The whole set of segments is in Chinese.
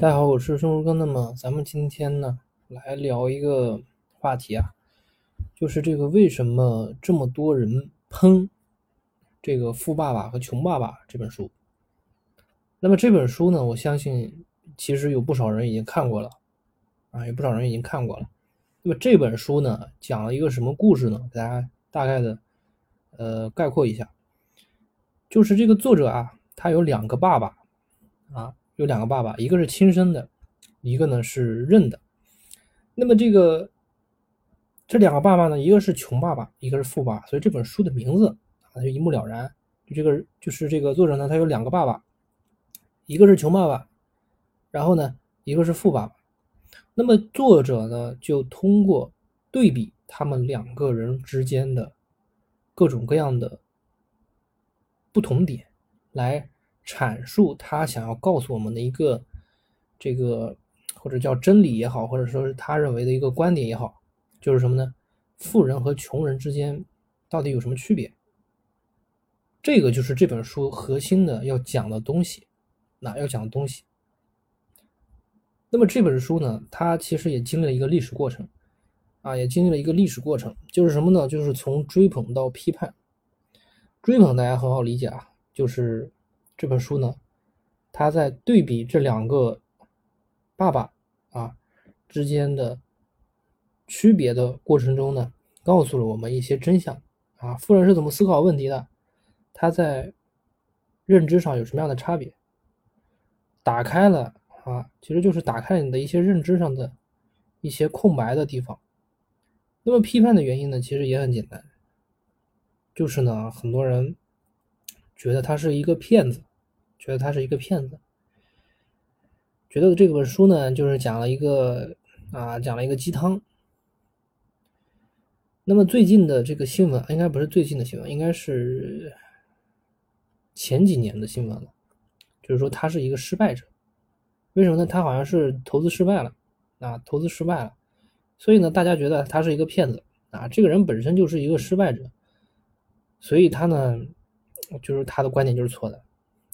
大家好，我是松如哥。那么咱们今天呢，来聊一个话题啊，就是这个为什么这么多人喷这个《富爸爸和穷爸爸》这本书？那么这本书呢，我相信其实有不少人已经看过了啊，有不少人已经看过了。那么这本书呢，讲了一个什么故事呢？给大家大概的呃概括一下，就是这个作者啊，他有两个爸爸啊。有两个爸爸，一个是亲生的，一个呢是认的。那么这个这两个爸爸呢，一个是穷爸爸，一个是富爸，所以这本书的名字啊就一目了然。就这个就是这个作者呢，他有两个爸爸，一个是穷爸爸，然后呢一个是富爸爸。那么作者呢就通过对比他们两个人之间的各种各样的不同点来。阐述他想要告诉我们的一个这个或者叫真理也好，或者说是他认为的一个观点也好，就是什么呢？富人和穷人之间到底有什么区别？这个就是这本书核心的要讲的东西。那要讲的东西。那么这本书呢，它其实也经历了一个历史过程啊，也经历了一个历史过程，就是什么呢？就是从追捧到批判。追捧大家很好理解啊，就是。这本书呢，他在对比这两个爸爸啊之间的区别的过程中呢，告诉了我们一些真相啊。富人是怎么思考问题的？他在认知上有什么样的差别？打开了啊，其实就是打开了你的一些认知上的一些空白的地方。那么批判的原因呢，其实也很简单，就是呢，很多人觉得他是一个骗子。觉得他是一个骗子，觉得这本书呢，就是讲了一个啊，讲了一个鸡汤。那么最近的这个新闻，应该不是最近的新闻，应该是前几年的新闻了。就是说他是一个失败者，为什么呢？他好像是投资失败了啊，投资失败了，所以呢，大家觉得他是一个骗子啊。这个人本身就是一个失败者，所以他呢，就是他的观点就是错的。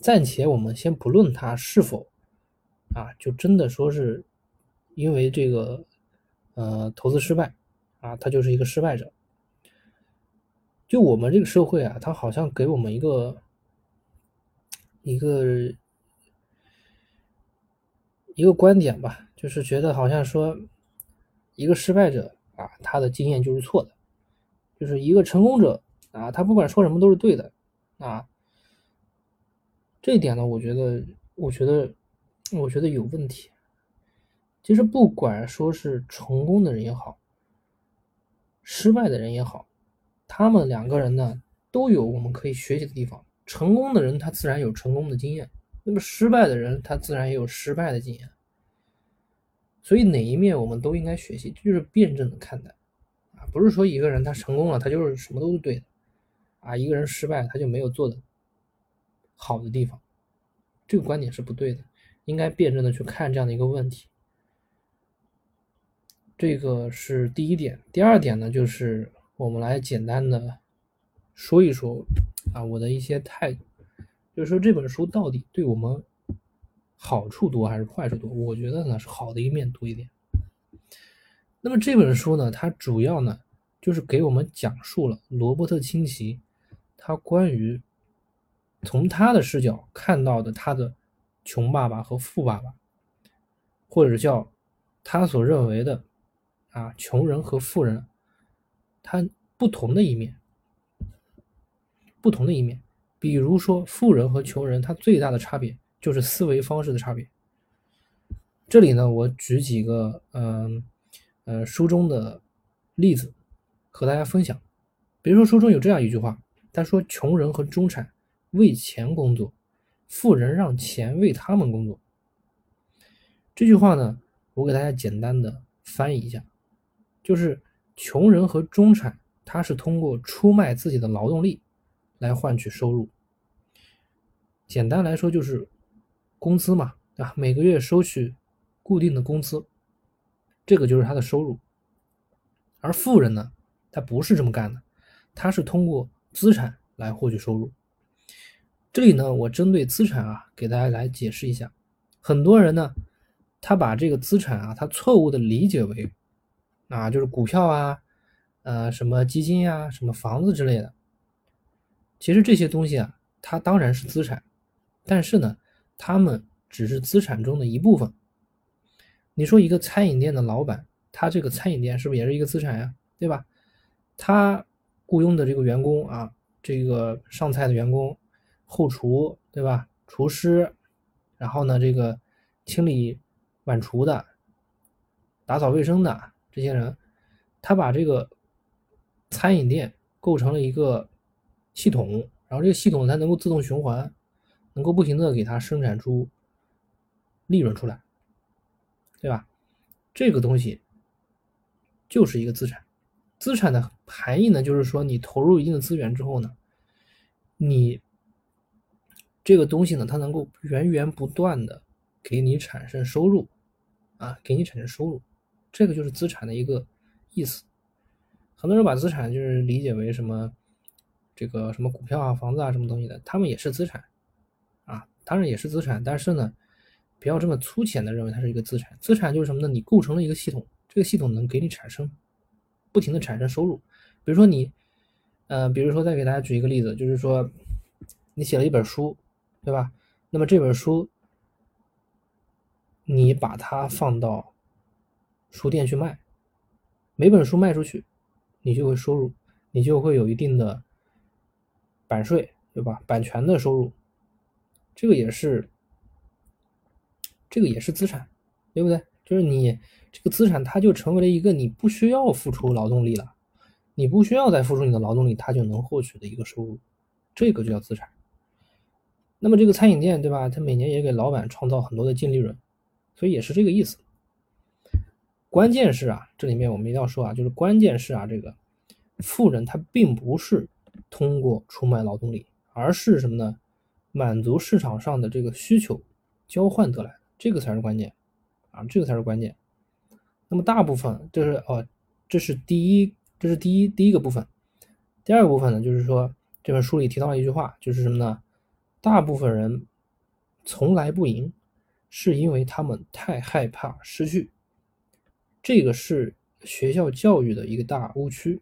暂且我们先不论他是否啊，就真的说是因为这个呃投资失败啊，他就是一个失败者。就我们这个社会啊，他好像给我们一个一个一个观点吧，就是觉得好像说一个失败者啊，他的经验就是错的，就是一个成功者啊，他不管说什么都是对的啊。这一点呢，我觉得，我觉得，我觉得有问题。其实不管说是成功的人也好，失败的人也好，他们两个人呢都有我们可以学习的地方。成功的人他自然有成功的经验，那么失败的人他自然也有失败的经验。所以哪一面我们都应该学习，就是辩证的看待啊，不是说一个人他成功了，他就是什么都是对的啊，一个人失败他就没有做的。好的地方，这个观点是不对的，应该辩证的去看这样的一个问题。这个是第一点。第二点呢，就是我们来简单的说一说啊，我的一些态度，就是说这本书到底对我们好处多还是坏处多？我觉得呢是好的一面多一点。那么这本书呢，它主要呢就是给我们讲述了罗伯特清崎他关于。从他的视角看到的他的穷爸爸和富爸爸，或者叫他所认为的啊穷人和富人，他不同的一面，不同的一面。比如说富人和穷人，他最大的差别就是思维方式的差别。这里呢，我举几个嗯呃书中的例子和大家分享。比如说书中有这样一句话，他说穷人和中产。为钱工作，富人让钱为他们工作。这句话呢，我给大家简单的翻译一下，就是穷人和中产，他是通过出卖自己的劳动力来换取收入。简单来说就是工资嘛，对吧？每个月收取固定的工资，这个就是他的收入。而富人呢，他不是这么干的，他是通过资产来获取收入。这里呢，我针对资产啊，给大家来解释一下。很多人呢，他把这个资产啊，他错误的理解为啊，就是股票啊，呃，什么基金呀，什么房子之类的。其实这些东西啊，它当然是资产，但是呢，他们只是资产中的一部分。你说一个餐饮店的老板，他这个餐饮店是不是也是一个资产呀？对吧？他雇佣的这个员工啊，这个上菜的员工、后厨，对吧？厨师，然后呢，这个清理碗橱的、打扫卫生的这些人，他把这个餐饮店构成了一个系统，然后这个系统它能够自动循环，能够不停的给它生产出利润出来，对吧？这个东西就是一个资产。资产的含义呢，就是说你投入一定的资源之后呢，你这个东西呢，它能够源源不断的给你产生收入，啊，给你产生收入，这个就是资产的一个意思。很多人把资产就是理解为什么这个什么股票啊、房子啊什么东西的，他们也是资产，啊，当然也是资产，但是呢，不要这么粗浅的认为它是一个资产。资产就是什么呢？你构成了一个系统，这个系统能给你产生。不停的产生收入，比如说你，呃，比如说再给大家举一个例子，就是说你写了一本书，对吧？那么这本书你把它放到书店去卖，每本书卖出去，你就会收入，你就会有一定的版税，对吧？版权的收入，这个也是，这个也是资产，对不对？就是你。这个资产它就成为了一个你不需要付出劳动力了，你不需要再付出你的劳动力，它就能获取的一个收入，这个就叫资产。那么这个餐饮店对吧？它每年也给老板创造很多的净利润，所以也是这个意思。关键是啊，这里面我们一定要说啊，就是关键是啊，这个富人他并不是通过出卖劳动力，而是什么呢？满足市场上的这个需求交换得来，这个才是关键啊，这个才是关键。那么大部分这是哦，这是第一，这是第一第一个部分。第二个部分呢，就是说这本书里提到了一句话，就是什么呢？大部分人从来不赢，是因为他们太害怕失去。这个是学校教育的一个大误区。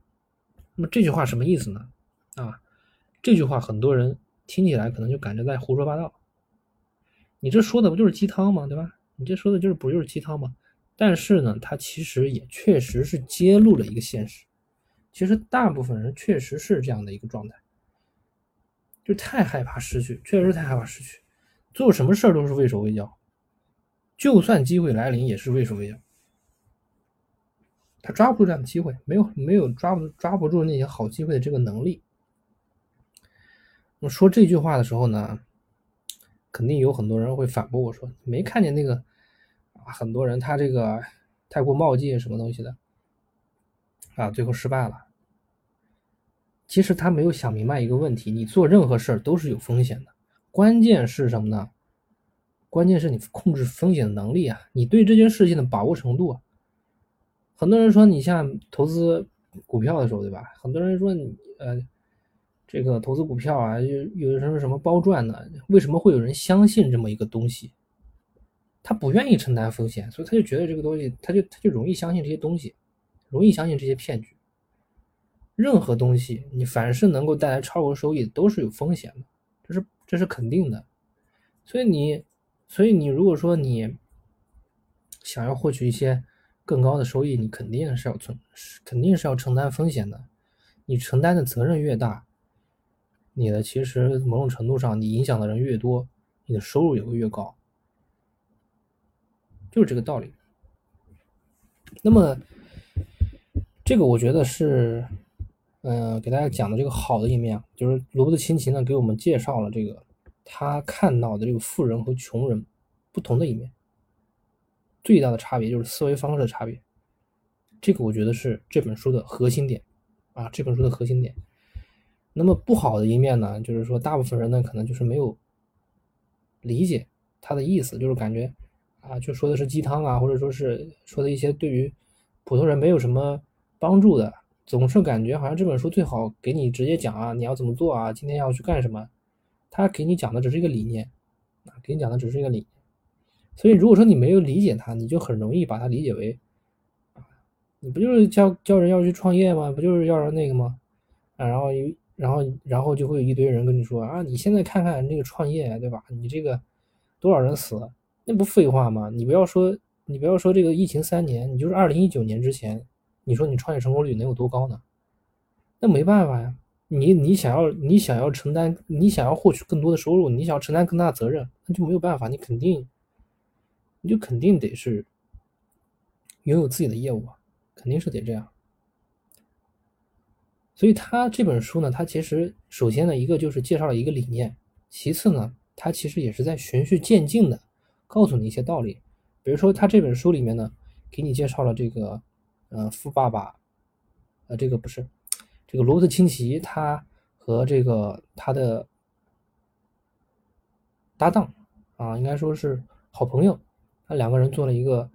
那么这句话什么意思呢？啊，这句话很多人听起来可能就感觉在胡说八道。你这说的不就是鸡汤吗？对吧？你这说的就是不就是鸡汤吗？但是呢，它其实也确实是揭露了一个现实，其实大部分人确实是这样的一个状态，就太害怕失去，确实太害怕失去，做什么事儿都是畏手畏脚，就算机会来临也是畏手畏脚，他抓不住这样的机会，没有没有抓不抓不住那些好机会的这个能力。我说这句话的时候呢，肯定有很多人会反驳我说，没看见那个。啊，很多人他这个太过冒进什么东西的啊，最后失败了。其实他没有想明白一个问题：你做任何事儿都是有风险的，关键是什么呢？关键是你控制风险的能力啊，你对这件事情的把握程度啊。很多人说你像投资股票的时候，对吧？很多人说你呃，这个投资股票啊，有有什么什么包赚的？为什么会有人相信这么一个东西？他不愿意承担风险，所以他就觉得这个东西，他就他就容易相信这些东西，容易相信这些骗局。任何东西，你凡是能够带来超额收益，都是有风险的，这是这是肯定的。所以你，所以你如果说你想要获取一些更高的收益，你肯定是要存，肯定是要承担风险的。你承担的责任越大，你的其实某种程度上，你影响的人越多，你的收入也会越高。就是这个道理。那么，这个我觉得是，嗯，给大家讲的这个好的一面，就是罗伯特清崎呢给我们介绍了这个他看到的这个富人和穷人不同的一面，最大的差别就是思维方式的差别。这个我觉得是这本书的核心点啊，这本书的核心点。那么不好的一面呢，就是说大部分人呢可能就是没有理解他的意思，就是感觉。啊，就说的是鸡汤啊，或者说是说的一些对于普通人没有什么帮助的，总是感觉好像这本书最好给你直接讲啊，你要怎么做啊，今天要去干什么？他给你讲的只是一个理念，啊，给你讲的只是一个理念。所以如果说你没有理解它，你就很容易把它理解为，你不就是教教人要去创业吗？不就是要那个吗？啊，然后然后然后就会有一堆人跟你说啊，你现在看看这个创业，对吧？你这个多少人死，那不废话吗？你不要说你不要说这个疫情三年，你就是二零一九年之前，你说你创业成功率能有多高呢？那没办法呀，你你想要你想要承担，你想要获取更多的收入，你想要承担更大的责任，那就没有办法，你肯定你就肯定得是拥有自己的业务啊，肯定是得这样。所以他这本书呢，他其实首先呢，一个就是介绍了一个理念，其次呢，他其实也是在循序渐进的告诉你一些道理。比如说他这本书里面呢，给你介绍了这个，呃，富爸爸，呃，这个不是，这个罗伯特清崎他和这个他的搭档啊，应该说是好朋友，他两个人做了一个，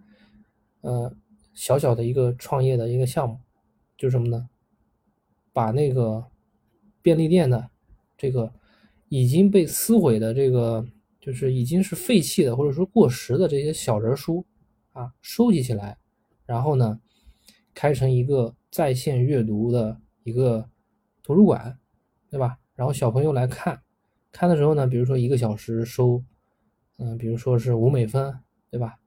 呃，小小的一个创业的一个项目，就是什么呢？把那个便利店的这个已经被撕毁的这个，就是已经是废弃的或者说过时的这些小人书啊，收集起来，然后呢，开成一个在线阅读的一个图书馆，对吧？然后小朋友来看，看的时候呢，比如说一个小时收，嗯，比如说是五美分，对吧？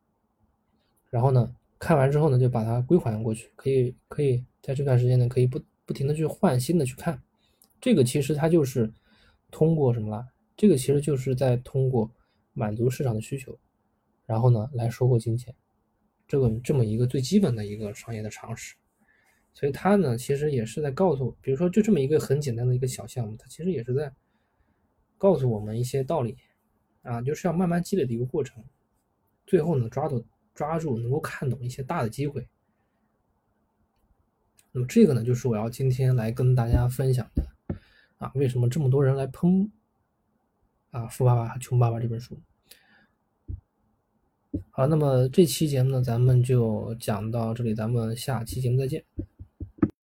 然后呢，看完之后呢，就把它归还过去，可以可以在这段时间呢，可以不。不停的去换新的去看，这个其实它就是通过什么了？这个其实就是在通过满足市场的需求，然后呢来收获金钱，这个这么一个最基本的一个商业的常识。所以它呢其实也是在告诉，比如说就这么一个很简单的一个小项目，它其实也是在告诉我们一些道理啊，就是要慢慢积累的一个过程，最后呢抓住抓住能够看懂一些大的机会。那么这个呢，就是我要今天来跟大家分享的啊，为什么这么多人来喷啊《富爸爸和穷爸爸》这本书？好，那么这期节目呢，咱们就讲到这里，咱们下期节目再见。